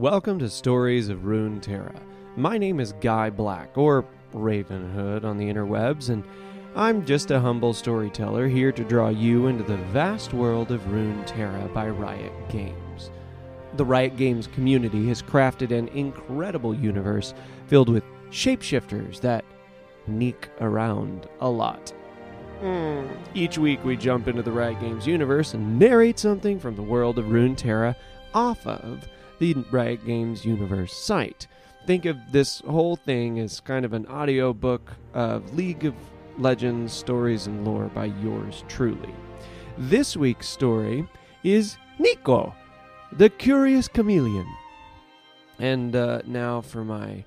Welcome to Stories of Runeterra. My name is Guy Black, or Ravenhood on the interwebs, and I'm just a humble storyteller here to draw you into the vast world of Runeterra by Riot Games. The Riot Games community has crafted an incredible universe filled with shapeshifters that sneak around a lot. Hmm. Each week we jump into the Riot Games universe and narrate something from the world of Runeterra off of the Riot Games universe site. Think of this whole thing as kind of an audio book of League of Legends stories and lore by yours truly. This week's story is Neeko, the Curious Chameleon. And uh, now for my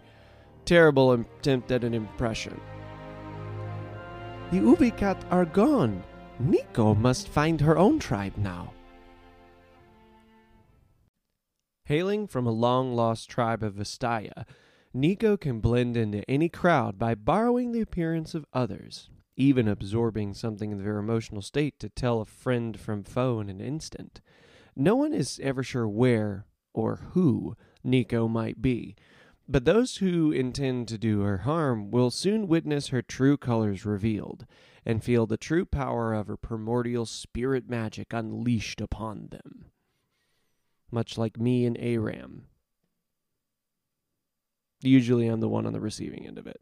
terrible attempt at an impression. The Oovi-Kat are gone. Neeko must find her own tribe now. Hailing from a long lost tribe of Vastaya, Neeko can blend into any crowd by borrowing the appearance of others, even absorbing something of their emotional state to tell a friend from foe in an instant. No one is ever sure where or who Neeko might be, but those who intend to do her harm will soon witness her true colors revealed and feel the true power of her primordial spirit magic unleashed upon them much like me and Aram. Usually I'm the one on the receiving end of it.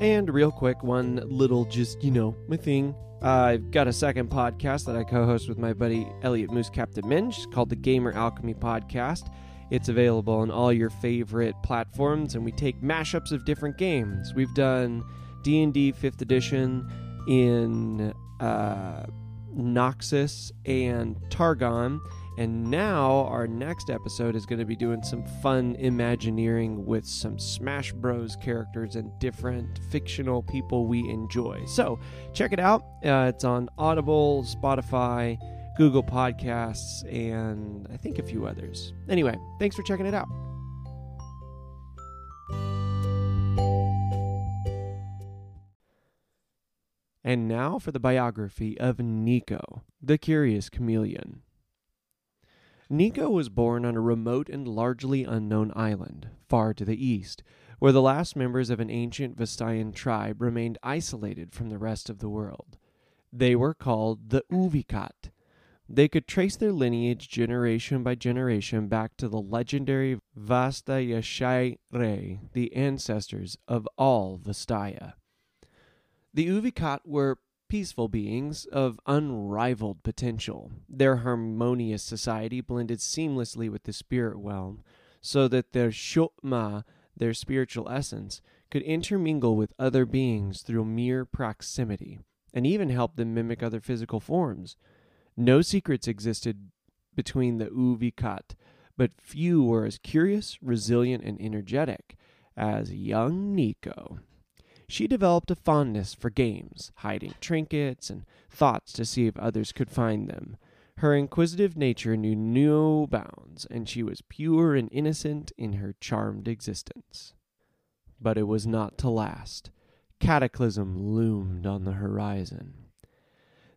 And real quick, one little just, you know, my thing. Uh, I've got a second podcast that I co host with my buddy Elliot Moose Captain Minge called the Gamer Alchemy Podcast. It's available on all your favorite platforms, and we take mashups of different games. We've done D&D 5th edition in uh, Noxus and Targon, and now our next episode is going to be doing some fun Imagineering with some Smash Bros. characters and different fictional people we enjoy. So check it out. Uh, it's on Audible, Spotify, Google Podcasts, and I think a few others. Anyway, thanks for checking it out. And now for the biography of Neeko, the Curious Chameleon. Neeko was born on a remote and largely unknown island, far to the east, where the last members of an ancient Vastayan tribe remained isolated from the rest of the world. They were called the Oovi-Kat. They could trace their lineage generation by generation back to the legendary Vastayashire, the ancestors of all Vastaya. The Oovi-Kat were peaceful beings of unrivaled potential. Their harmonious society blended seamlessly with the spirit realm, so that their sholma, their spiritual essence, could intermingle with other beings through mere proximity, and even help them mimic other physical forms. No secrets existed between the Oovi-Kat, but few were as curious, resilient, and energetic as young Neeko she developed a fondness for games, hiding trinkets and thoughts to see if others could find them. Her inquisitive nature knew no bounds, and she was pure and innocent in her charmed existence. But it was not to last. Cataclysm loomed on the horizon.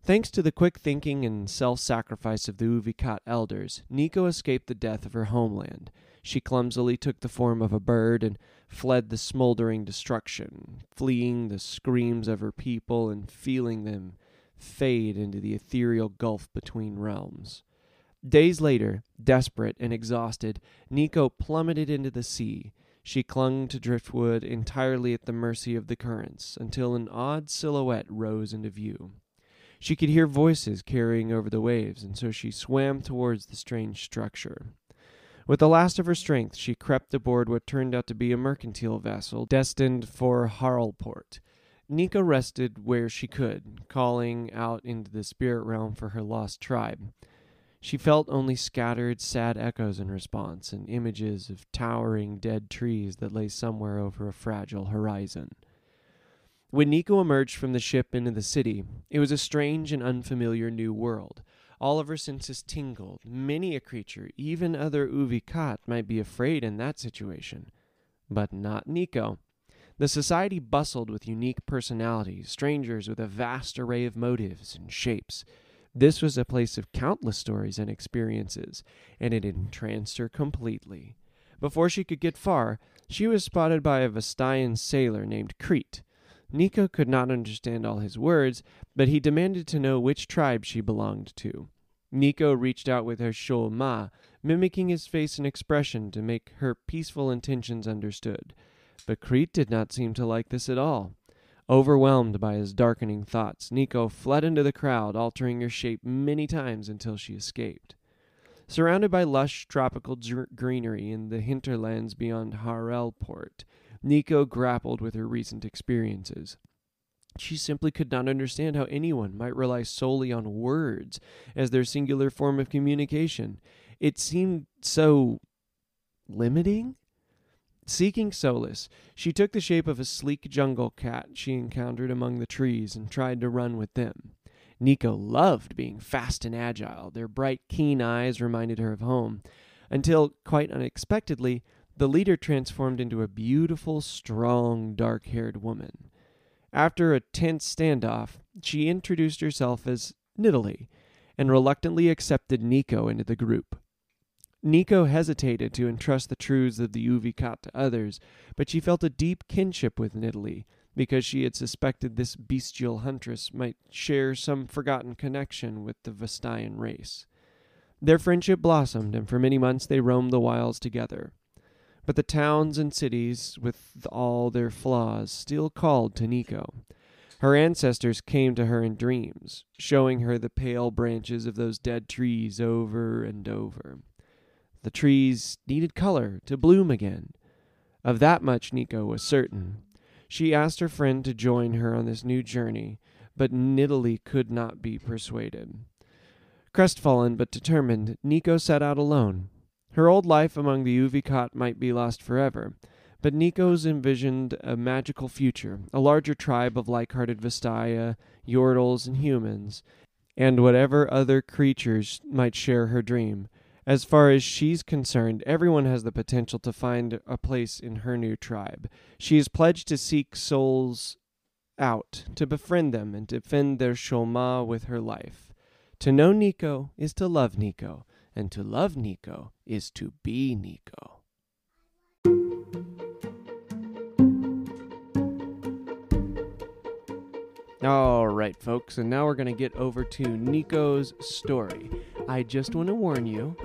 Thanks to the quick thinking and self sacrifice of the Oovi-Kat elders, Neeko escaped the death of her homeland. She clumsily took the form of a bird and fled the smoldering destruction, fleeing the screams of her people and feeling them fade into the ethereal gulf between realms. Days later, desperate and exhausted, Neeko plummeted into the sea. She clung to driftwood entirely at the mercy of the currents until an odd silhouette rose into view. She could hear voices carrying over the waves, and so she swam towards the strange structure. With the last of her strength, she crept aboard what turned out to be a mercantile vessel destined for Haralport. Neeko rested where she could, calling out into the spirit realm for her lost tribe. She felt only scattered, sad echoes in response, and images of towering dead trees that lay somewhere over a fragile horizon. When Neeko emerged from the ship into the city, it was a strange and unfamiliar new world. All of her senses tingled. Many a creature, even other Oovi-Kat, might be afraid in that situation. But not Neeko. The society bustled with unique personalities, strangers with a vast array of motives and shapes. This was a place of countless stories and experiences, and it entranced her completely. Before she could get far, she was spotted by a Vastayan sailor named Crete. Neeko could not understand all his words, but he demanded to know which tribe she belonged to. Neeko reached out with her sholma, mimicking his face and expression to make her peaceful intentions understood. But Crete did not seem to like this at all. Overwhelmed by his darkening thoughts, Neeko fled into the crowd, altering her shape many times until she escaped. Surrounded by lush tropical greenery in the hinterlands beyond Harelport, Neeko grappled with her recent experiences. She simply could not understand how anyone might rely solely on words as their singular form of communication. It seemed so limiting. Seeking solace, she took the shape of a sleek jungle cat she encountered among the trees and tried to run with them. Neeko loved being fast and agile. Their bright, keen eyes reminded her of home, until, quite unexpectedly, the leader transformed into a beautiful, strong, dark haired woman. After a tense standoff, she introduced herself as Nidalee and reluctantly accepted Neeko into the group. Neeko hesitated to entrust the truths of the Oovi-Kat to others, but she felt a deep kinship with Nidalee because she had suspected this bestial huntress might share some forgotten connection with the Vastayan race. Their friendship blossomed, and for many months they roamed the wilds together. But the towns and cities, with all their flaws, still called to Neeko. Her ancestors came to her in dreams, showing her the pale branches of those dead trees over and over. The trees needed color to bloom again. Of that much Neeko was certain. She asked her friend to join her on this new journey, but Nidalee could not be persuaded. Crestfallen but determined, Neeko set out alone. Her old life among the Oovi-Kat might be lost forever, but Neeko's envisioned a magical future, a larger tribe of like-hearted Vastaya, Yordles, and humans, and whatever other creatures might share her dream. As far as she's concerned, everyone has the potential to find a place in her new tribe. She is pledged to seek souls out, to befriend them, and defend their Sholma with her life. To know Neeko is to love Neeko, and to love Neeko is to be Neeko. All right, folks, and now we're going to get over to Neeko's story. I just want to warn you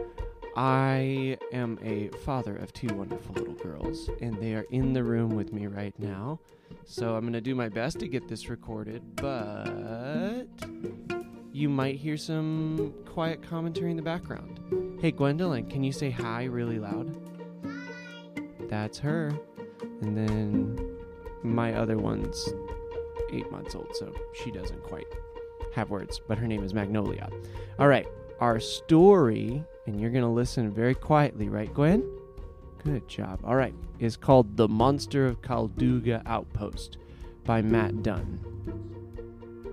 I am a father of two wonderful little girls, and they are in the room with me right now. So I'm going to do my best to get this recorded, but you might hear some quiet commentary in the background. Hey, Gwendolyn, can you say hi really loud? That's her. And then my other one's eight months old, so she doesn't quite have words, but her name is Magnolia. All right, our story, and you're going to listen very quietly, right, Gwen? Good job. All right, is called The Monster of Calduga Outpost by Matt Dunn.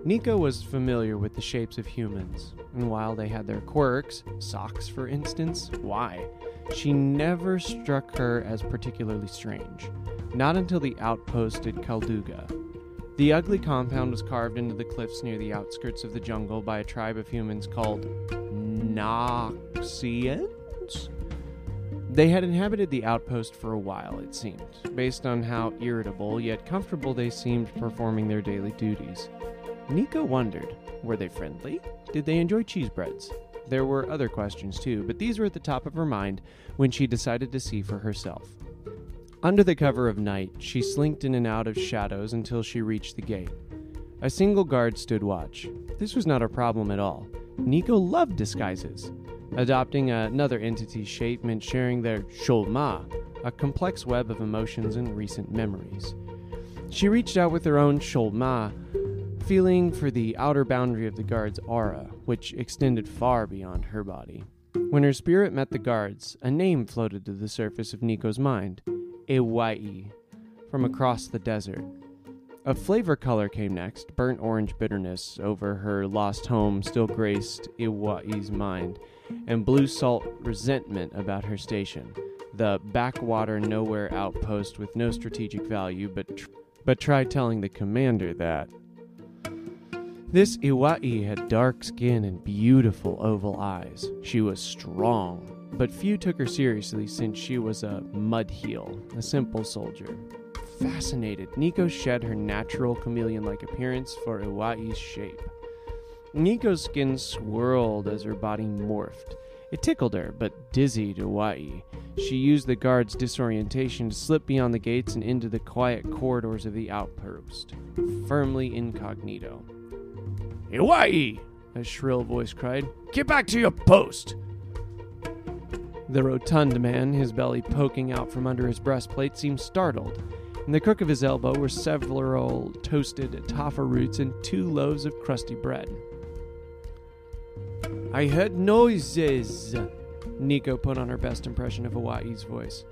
Neeko was familiar with the shapes of humans, and while they had their quirks, socks for instance, why? She never struck her as particularly strange. Not until the outpost at Calduga. The ugly compound was carved into the cliffs near the outskirts of the jungle by a tribe of humans called Noxians? They had inhabited the outpost for a while, it seemed, based on how irritable yet comfortable they seemed performing their daily duties. Neeko wondered were they friendly? Did they enjoy cheese breads? There were other questions too, but these were at the top of her mind when she decided to see for herself. Under the cover of night, she slinked in and out of shadows until she reached the gate. A single guard stood watch. This was not a problem at all. Neeko loved disguises. Adopting another entity's shape meant sharing their sholma, a complex web of emotions and recent memories. She reached out with her own Sholma, feeling for the outer boundary of the guard's aura, which extended far beyond her body. When her spirit met the guard's, a name floated to the surface of Neeko's mind Iwai, from across the desert. A flavor color came next. Burnt orange bitterness over her lost home still graced Iwai's mind, and blue salt resentment about her station, the backwater nowhere outpost with no strategic value, but tr- but try telling the commander that. This Iwai had dark skin and beautiful oval eyes. She was strong, but few took her seriously since she was a mud heel, a simple soldier. Fascinated, Neeko shed her natural chameleon like appearance for Iwai's shape. Neeko's skin swirled as her body morphed. It tickled her, but dizzied Iwai. She used the guard's disorientation to slip beyond the gates and into the quiet corridors of the outpost, firmly incognito. Iwai! A shrill voice cried. Get back to your post! The rotund man, his belly poking out from under his breastplate, seemed startled. In the crook of his elbow were several toasted taffa roots and two loaves of crusty bread. I heard noises. Neeko put on her best impression of Iwai's voice.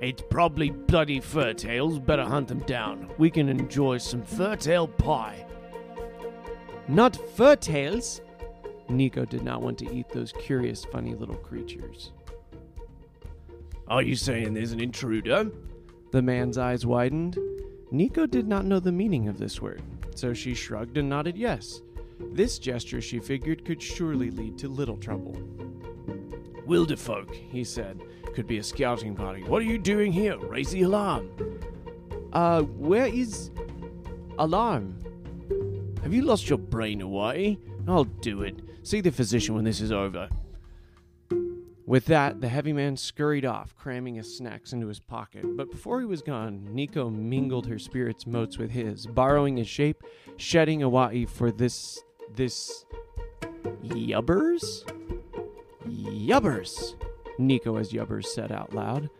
It's probably bloody fur tails. Better hunt them down. We can enjoy some fur tail pie. Not fur tails! Neeko did not want to eat those curious, funny little creatures. Are you saying there's an intruder? The man's eyes widened. Neeko did not know the meaning of this word, so she shrugged and nodded yes. This gesture, she figured, could surely lead to little trouble. Wilderfolk, he said. Could be a scouting party. What are you doing here? Raise the alarm. Uh, where is. Alarm? Have you lost your brain away? I'll do it. See the physician when this is over. With that, the heavy man scurried off, cramming his snacks into his pocket. But before he was gone, Neeko mingled her spirit's motes with his, borrowing his shape, shedding Iwai for this. this. Yubbers? Yubbers! Neeko as Yubbers said out loud.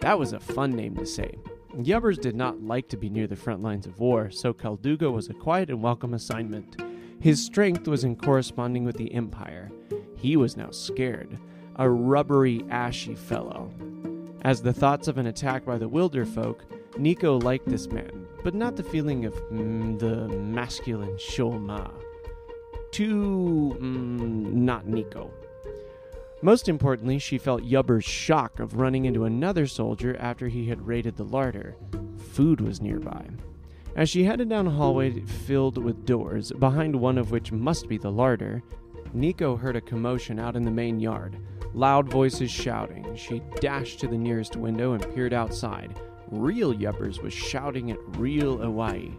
That was a fun name to say. Yubbers did not like to be near the front lines of war, so Calduga was a quiet and welcome assignment. His strength was in corresponding with the Empire. He was now scared, a rubbery, ashy fellow. As the thoughts of an attack by the Wilder folk, Neeko liked this man, but not the feeling of mm, the masculine Sholma. Too mm, not Neeko. Most importantly, she felt Yubber's shock of running into another soldier after he had raided the larder. Food was nearby. As she headed down a hallway filled with doors, behind one of which must be the larder, Neeko heard a commotion out in the main yard. Loud voices shouting. She dashed to the nearest window and peered outside. Real Yubbers was shouting at real Iwai.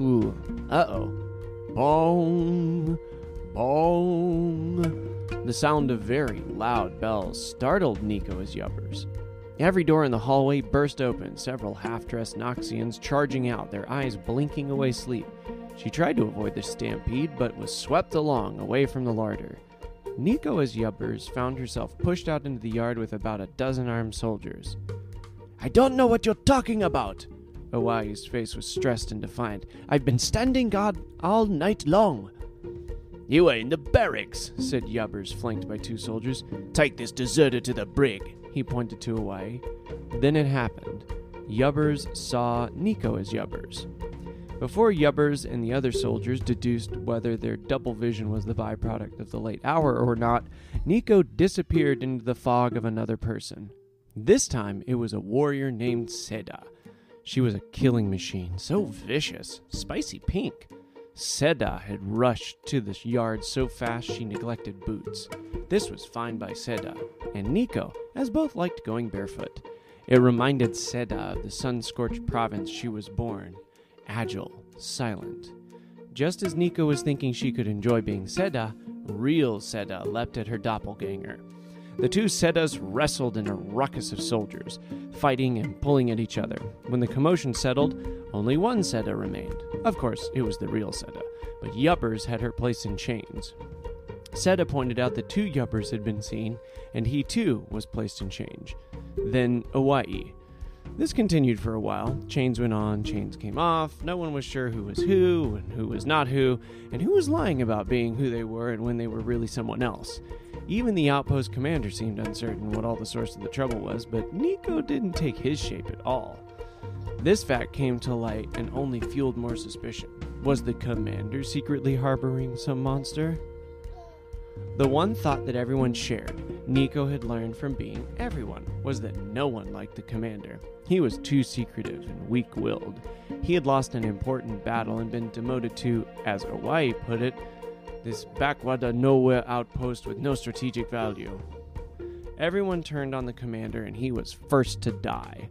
Ooh, uh oh. Bong, bong. The sound of very loud bells startled Neeko as Yubbers. Every door in the hallway burst open, several half dressed Noxians charging out, their eyes blinking away sleep. She tried to avoid the stampede, but was swept along, away from the larder. Neeko as Yubbers found herself pushed out into the yard with about a dozen armed soldiers. I don't know what you're talking about. Iwai's face was stressed and defiant. I've been standing guard all night long. You are in the barracks, said Yubbers, flanked by two soldiers. Take this deserter to the brig. He pointed to Iwai. Then it happened. Yubbers saw Neeko as Yubbers. Before Yubbers and the other soldiers deduced whether their double vision was the byproduct of the late hour or not, Neeko disappeared into the fog of another person. This time it was a warrior named Seda. She was a killing machine, so vicious, spicy pink. Seda had rushed to the yard so fast she neglected boots. This was fine by Seda, and Neeko, as both liked going barefoot. It reminded Seda of the sun scorched province she was born agile, silent. Just as Neeko was thinking she could enjoy being Seda, real Seda leapt at her doppelganger. The two Sedas wrestled in a ruckus of soldiers, fighting and pulling at each other. When the commotion settled, only one Seda remained. Of course, it was the real Seda, but Yubbers had her placed in chains. Seda pointed out that two Yubbers had been seen, and he too was placed in chains. Then Iwai. This continued for a while. Chains went on, chains came off. No one was sure who was who and who was not who, and who was lying about being who they were and when they were really someone else. Even the outpost commander seemed uncertain what all the source of the trouble was, but Neeko didn't take his shape at all. This fact came to light and only fueled more suspicion. Was the commander secretly harboring some monster? The one thought that everyone shared, Neeko had learned from being everyone, was that no one liked the commander. He was too secretive and weak willed. He had lost an important battle and been demoted to, as Iwai put it, this backwater nowhere outpost with no strategic value. Everyone turned on the commander and he was first to die.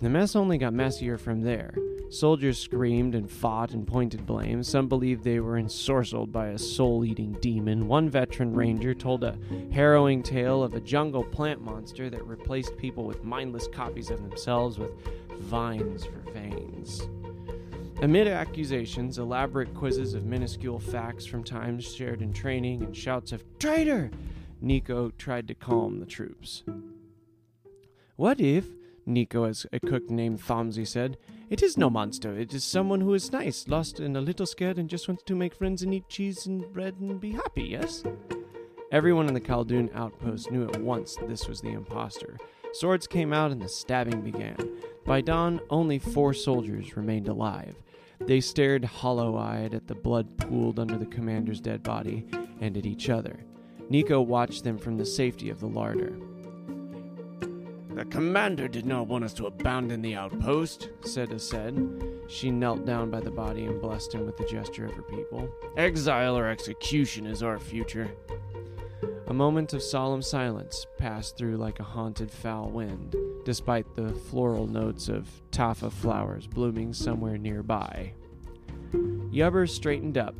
The mess only got messier from there. Soldiers screamed and fought and pointed blame. Some believed they were ensorcelled by a soul eating demon. One veteran ranger told a harrowing tale of a jungle plant monster that replaced people with mindless copies of themselves with vines for veins. Amid accusations, elaborate quizzes of minuscule facts from times shared in training, and shouts of traitor, Neeko tried to calm the troops. What if, Neeko, as a cook named Thomsy said, it is no monster. It is someone who is nice, lost and a little scared, and just wants to make friends and eat cheese and bread and be happy, yes? Everyone in the Khaldun outpost knew at once this was the impostor. Swords came out and the stabbing began. By dawn, only four soldiers remained alive. They stared hollow eyed at the blood pooled under the commander's dead body and at each other. Neeko watched them from the safety of the larder. The commander did not want us to abandon the outpost, said Seda. She knelt down by the body and blessed him with the gesture of her people. Exile or execution is our future. A moment of solemn silence passed through like a haunted foul wind, despite the floral notes of taffa flowers blooming somewhere nearby. Yubber straightened up.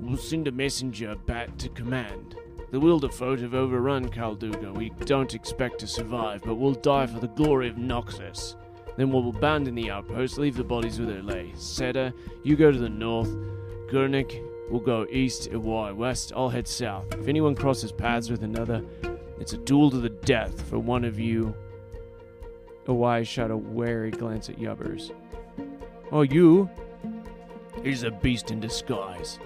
We'll send a messenger back to command. The Wilderfolk have overrun Calduga. We don't expect to survive, but we'll die for the glory of Noxus. Then we'll abandon the outpost, leave the bodies where they lay. Seda, you go to the north. Gurnik, We'll go east, Iwai west. I'll head south. If anyone crosses paths with another, it's a duel to the death for one of you. Iwai shot a wary glance at Yubbers. Oh, you? He's a beast in disguise.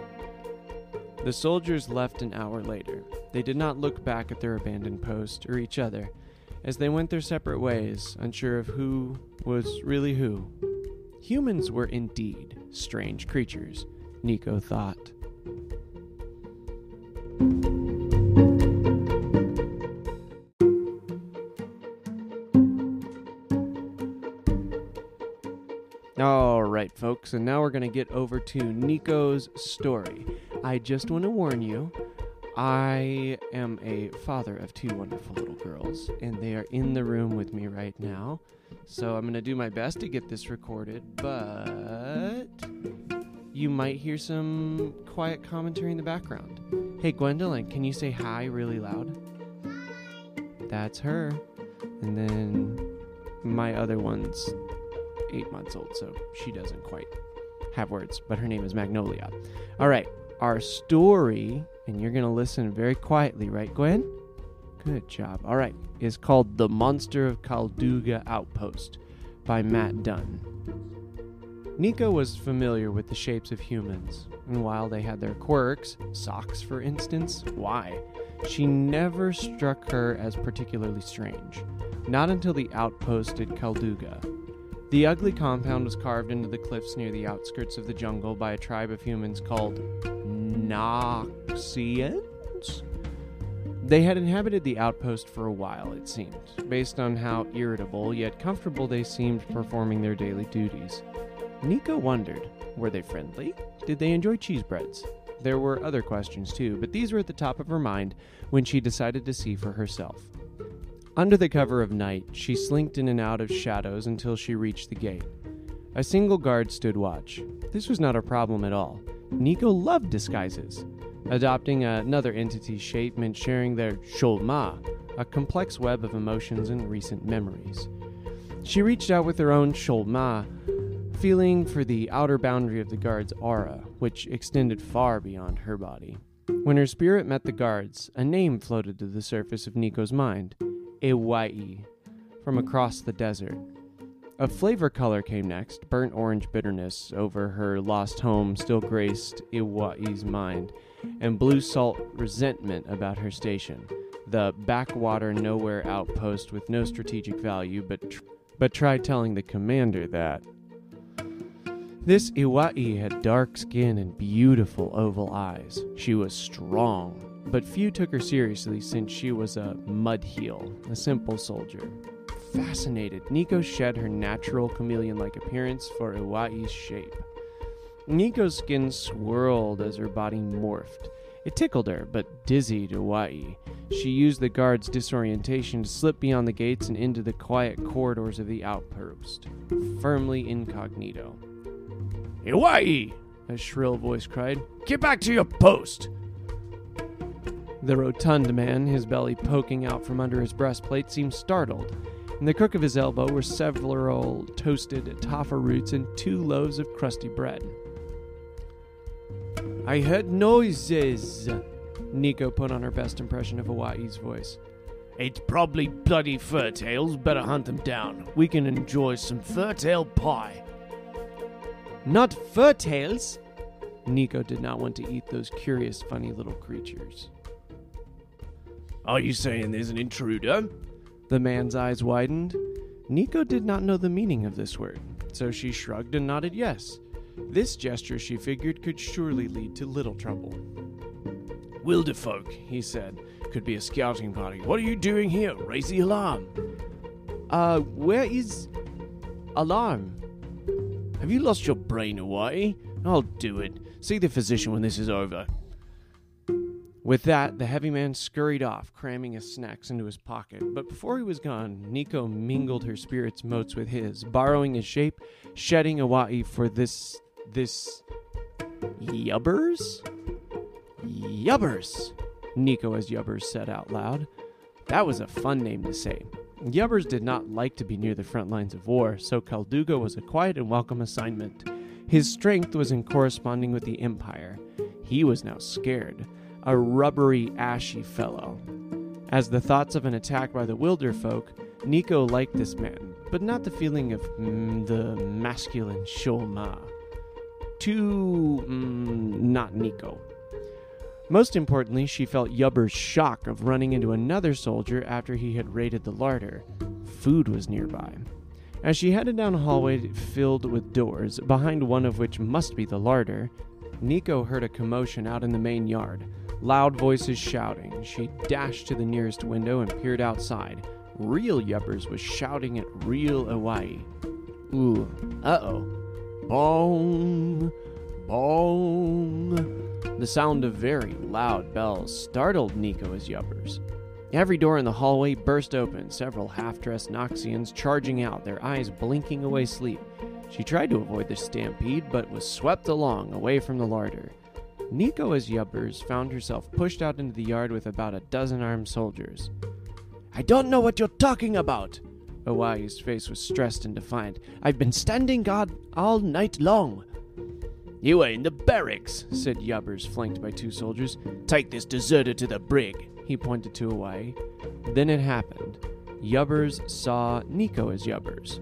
The soldiers left an hour later. They did not look back at their abandoned post or each other as they went their separate ways, unsure of who was really who. Humans were indeed strange creatures, Neeko thought. All right, folks, and now we're going to get over to Neeko's story. I just want to warn you I am a father of two wonderful little girls, and they are in the room with me right now. So I'm going to do my best to get this recorded, but you might hear some quiet commentary in the background. Hey, Gwendolyn, can you say hi really loud? That's her. And then my other one's eight months old, so she doesn't quite have words, but her name is Magnolia. All right, our story, and you're going to listen very quietly, right, Gwen? Good job. All right, is called The Monster of Calduga Outpost by Matt Dunn. Neeko was familiar with the shapes of humans, and while they had their quirks, socks for instance, why? She never struck her as particularly strange. Not until the outpost at Calduga. The ugly compound was carved into the cliffs near the outskirts of the jungle by a tribe of humans called Noxians? They had inhabited the outpost for a while, it seemed, based on how irritable yet comfortable they seemed performing their daily duties. Neeko wondered were they friendly? Did they enjoy cheese breads? There were other questions too, but these were at the top of her mind when she decided to see for herself. Under the cover of night, she slinked in and out of shadows until she reached the gate. A single guard stood watch. This was not a problem at all. Neeko loved disguises. Adopting another entity's shape meant sharing their sholma, a complex web of emotions and recent memories. She reached out with her own sholma, feeling for the outer boundary of the guard's aura, which extended far beyond her body. When her spirit met the guard's, a name floated to the surface of Neeko's mind Iwai, from across the desert. A flavor color came next, burnt orange bitterness over her lost home still graced Iwai's mind, and blue salt resentment about her station. The backwater nowhere outpost with no strategic value, but, tr- but try telling the commander that. This Iwai had dark skin and beautiful oval eyes. She was strong, but few took her seriously since she was a mud heel, a simple soldier. Fascinated, Neeko shed her natural chameleon like appearance for Iwai's shape. Neeko's skin swirled as her body morphed. It tickled her, but dizzied Iwai. She used the guard's disorientation to slip beyond the gates and into the quiet corridors of the outpost, firmly incognito. Iwai! A shrill voice cried. Get back to your post! The rotund man, his belly poking out from under his breastplate, seemed startled. In the crook of his elbow were several toasted taffa roots and two loaves of crusty bread. I heard noises. Neeko put on her best impression of Iwai's voice. It's probably bloody fur tails. Better hunt them down. We can enjoy some fur tail pie. Not fur tails! Neeko did not want to eat those curious, funny little creatures. Are you saying there's an intruder? The man's eyes widened. Neeko did not know the meaning of this word, so she shrugged and nodded yes. This gesture, she figured, could surely lead to little trouble. Wilderfolk, he said. Could be a scouting party. What are you doing here? Raise the alarm. Uh, where is. Alarm? Have you lost your brain away? I'll do it. See the physician when this is over. With that, the heavy man scurried off, cramming his snacks into his pocket. But before he was gone, Neeko mingled her spirit's motes with his, borrowing his shape, shedding Iwai for this. this. Yubbers? Yubbers! Neeko as Yubbers said out loud. That was a fun name to say. Yubbers did not like to be near the front lines of war, so Calduga was a quiet and welcome assignment. His strength was in corresponding with the Empire. He was now scared, a rubbery, ashy fellow. As the thoughts of an attack by the Wilder folk, Neeko liked this man, but not the feeling of mm, the masculine Sholma. Too mm, not Neeko. Most importantly, she felt Yubber's shock of running into another soldier after he had raided the larder. Food was nearby. As she headed down a hallway filled with doors, behind one of which must be the larder, Neeko heard a commotion out in the main yard. Loud voices shouting. She dashed to the nearest window and peered outside. Real Yubbers was shouting at real Iwai. Ooh, uh oh. Bong, bong. The sound of very loud bells startled Neeko as Yubbers. Every door in the hallway burst open, several half dressed Noxians charging out, their eyes blinking away sleep. She tried to avoid the stampede, but was swept along, away from the larder. Neeko, as Yubbers, found herself pushed out into the yard with about a dozen armed soldiers. I don't know what you're talking about! Iwai's face was stressed and defiant. I've been standing guard all night long. You are in the barracks, said Yubbers, flanked by two soldiers. Take this deserter to the brig. He pointed to Iwai. Then it happened. Yubbers saw Neeko as Yubbers.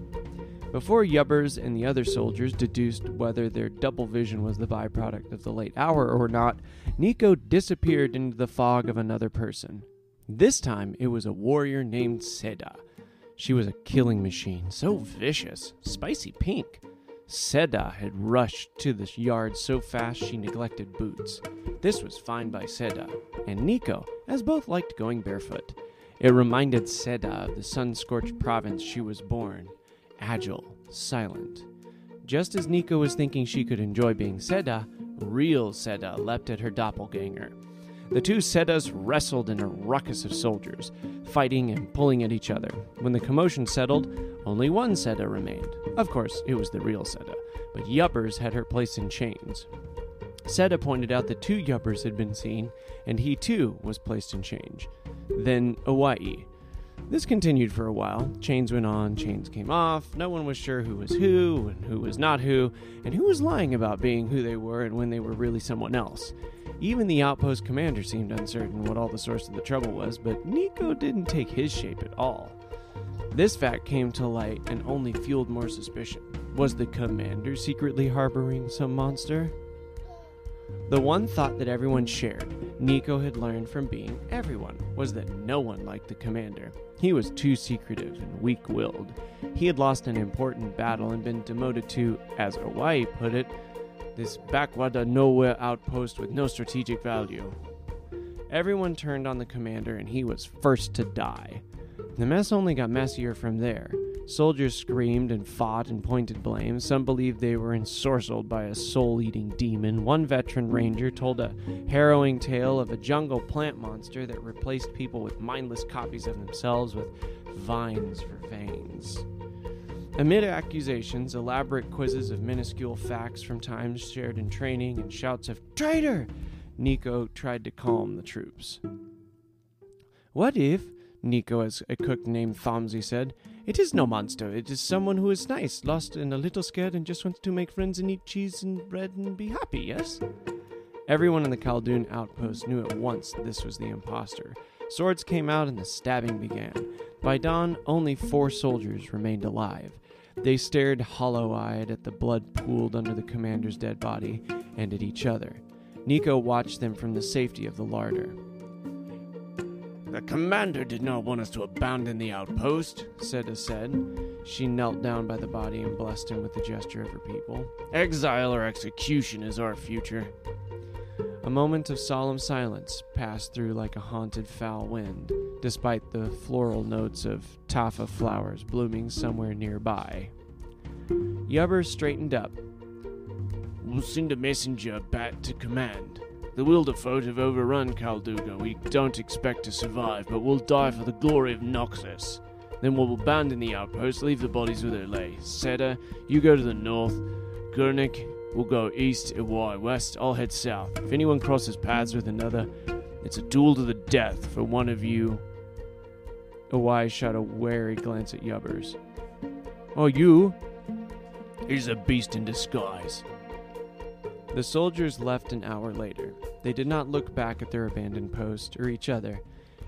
Before Yubbers and the other soldiers deduced whether their double vision was the byproduct of the late hour or not, Neeko disappeared into the fog of another person. This time it was a warrior named Seda. She was a killing machine, so vicious, spicy pink. Seda had rushed to the yard so fast she neglected boots. This was fine by Seda, and Neeko, as both liked going barefoot. It reminded Seda of the sun scorched province she was born agile, silent. Just as Neeko was thinking she could enjoy being Seda, real Seda leapt at her doppelganger. The two Sedas wrestled in a ruckus of soldiers, fighting and pulling at each other. When the commotion settled, only one Seda remained. Of course, it was the real Seda, but Yubbers had her placed in chains. Seda pointed out that two Yubbers had been seen, and he too was placed in chains. Then Iwai. This continued for a while. Chains went on, chains came off. No one was sure who was who and who was not who, and who was lying about being who they were and when they were really someone else. Even the outpost commander seemed uncertain what all the source of the trouble was, but Neeko didn't take his shape at all. This fact came to light and only fueled more suspicion. Was the commander secretly harboring some monster? The one thought that everyone shared, Neeko had learned from being everyone, was that no one liked the commander. He was too secretive and weak willed. He had lost an important battle and been demoted to, as Iwai put it, this backwater nowhere outpost with no strategic value. Everyone turned on the commander and he was first to die. The mess only got messier from there. Soldiers screamed and fought and pointed blame. Some believed they were ensorcelled by a soul eating demon. One veteran ranger told a harrowing tale of a jungle plant monster that replaced people with mindless copies of themselves with vines for veins. Amid accusations, elaborate quizzes of minuscule facts from times shared in training, and shouts of traitor, Neeko tried to calm the troops. What if, Neeko, as a cook named Thomsey said, it is no monster. It is someone who is nice, lost and a little scared, and just wants to make friends and eat cheese and bread and be happy, yes? Everyone in the Khaldun outpost knew at once that this was the impostor. Swords came out and the stabbing began. By dawn, only four soldiers remained alive. They stared hollow eyed at the blood pooled under the commander's dead body and at each other. Neeko watched them from the safety of the larder. The commander did not want us to abandon the outpost, Seda said. She knelt down by the body and blessed him with the gesture of her people. Exile or execution is our future. A moment of solemn silence passed through like a haunted foul wind, despite the floral notes of taffa flowers blooming somewhere nearby. Yubbers straightened up. We'll send a messenger back to command. The Wilderfolk have overrun Calduga. We don't expect to survive, but we'll die for the glory of Noxus. Then we'll abandon the outpost, leave the bodies they lay. Seda, you go to the north. Gurnik, we'll go east, Iwai west. I'll head south. If anyone crosses paths with another, it's a duel to the death for one of you. Iwai shot a wary glance at Yubbers. Oh, you? He's a beast in disguise. The soldiers left an hour later. They did not look back at their abandoned post or each other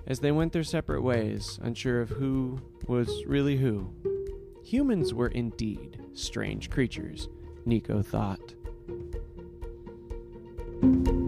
as they went their separate ways, unsure of who was really who. Humans were indeed strange creatures, Neeko thought. Thank you